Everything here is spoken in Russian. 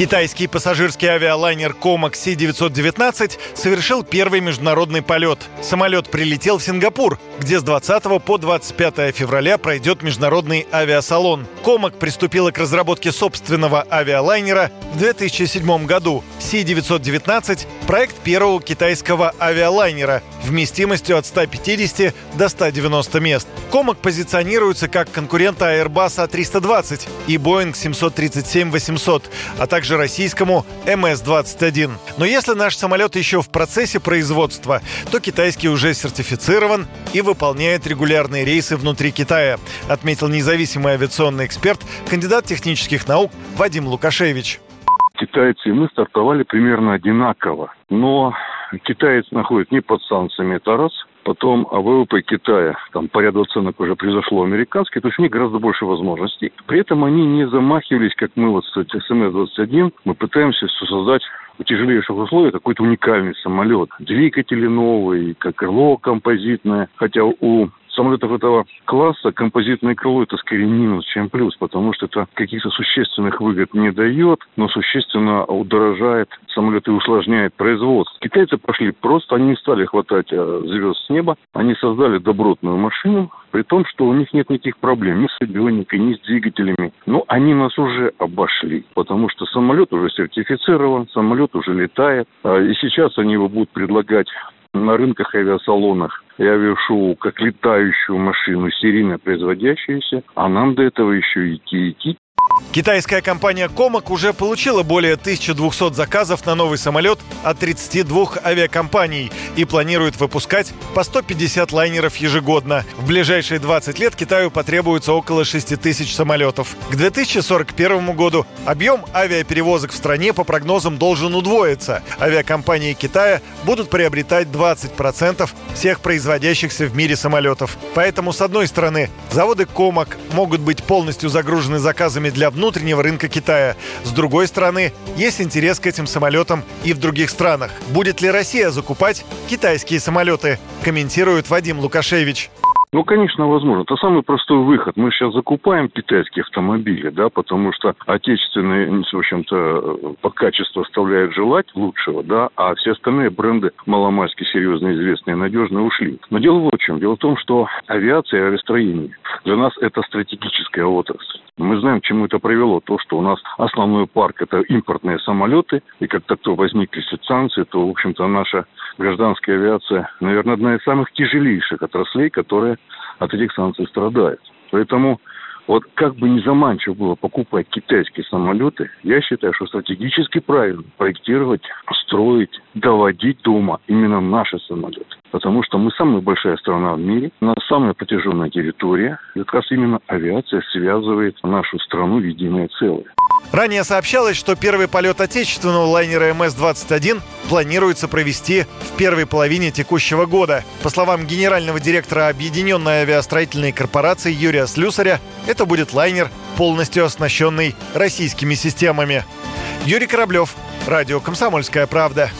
Китайский пассажирский авиалайнер Комак Си-919 совершил первый международный полет. Самолет прилетел в Сингапур, где с 20 по 25 февраля пройдет международный авиасалон. Комак приступила к разработке собственного авиалайнера в 2007 году. Си-919 – проект первого китайского авиалайнера вместимостью от 150 до 190 мест. Комак позиционируется как конкурент Airbus A320 и Boeing 737-800, а также российскому MS-21. Но если наш самолет еще в процессе производства, то китайский уже сертифицирован и выполняет регулярные рейсы внутри Китая, отметил независимый авиационный эксперт, кандидат технических наук Вадим Лукашевич. Китайцы и мы стартовали примерно одинаково, но китаец находится не под санкциями, это раз. Потом а ВВП Китая, там по ряду оценок уже произошло американский, то есть у них гораздо больше возможностей. При этом они не замахивались, как мы вот с СМС-21, мы пытаемся создать в тяжелейших условиях какой-то уникальный самолет. Двигатели новые, как крыло композитное. Хотя у самолетов этого класса композитное крыло это скорее минус, чем плюс, потому что это каких-то существенных выгод не дает, но существенно удорожает самолет и усложняет производство. Китайцы пошли просто, они не стали хватать э, звезд с неба, они создали добротную машину, при том, что у них нет никаких проблем ни с авионикой, ни с двигателями. Но они нас уже обошли, потому что самолет уже сертифицирован, самолет уже летает, а и сейчас они его будут предлагать на рынках и авиасалонах и авиашоу как летающую машину, серийно производящуюся, а нам до этого еще идти идти. Китайская компания Комак уже получила более 1200 заказов на новый самолет от 32 авиакомпаний и планирует выпускать по 150 лайнеров ежегодно. В ближайшие 20 лет Китаю потребуется около 6 тысяч самолетов. К 2041 году объем авиаперевозок в стране по прогнозам должен удвоиться. Авиакомпании Китая будут приобретать 20% всех производящихся в мире самолетов. Поэтому, с одной стороны, заводы Комак могут быть полностью загружены заказами для внутреннего рынка Китая. С другой стороны, есть интерес к этим самолетам и в других странах. Будет ли Россия закупать китайские самолеты, комментирует Вадим Лукашевич. Ну, конечно, возможно. Это самый простой выход. Мы сейчас закупаем китайские автомобили, да, потому что отечественные, в общем-то, по качеству оставляют желать лучшего, да, а все остальные бренды маломальски серьезно известные надежные ушли. Но дело в чем. Дело в том, что авиация и авиастроение для нас это стратегическая отрасль. Мы знаем, к чему это привело. То, что у нас основной парк – это импортные самолеты, и как только возникли санкции, то, в общем-то, наша гражданская авиация, наверное, одна из самых тяжелейших отраслей, которая от этих санкций страдает. Поэтому вот как бы не заманчиво было покупать китайские самолеты, я считаю, что стратегически правильно проектировать, строить, доводить дома именно наши самолеты. Потому что мы самая большая страна в мире, у нас самая протяженная территория. И как раз именно авиация связывает нашу страну в единое целое. Ранее сообщалось, что первый полет отечественного лайнера МС-21 планируется провести в первой половине текущего года. По словам генерального директора Объединенной авиастроительной корпорации Юрия Слюсаря, это будет лайнер, полностью оснащенный российскими системами. Юрий Кораблев, Радио «Комсомольская правда».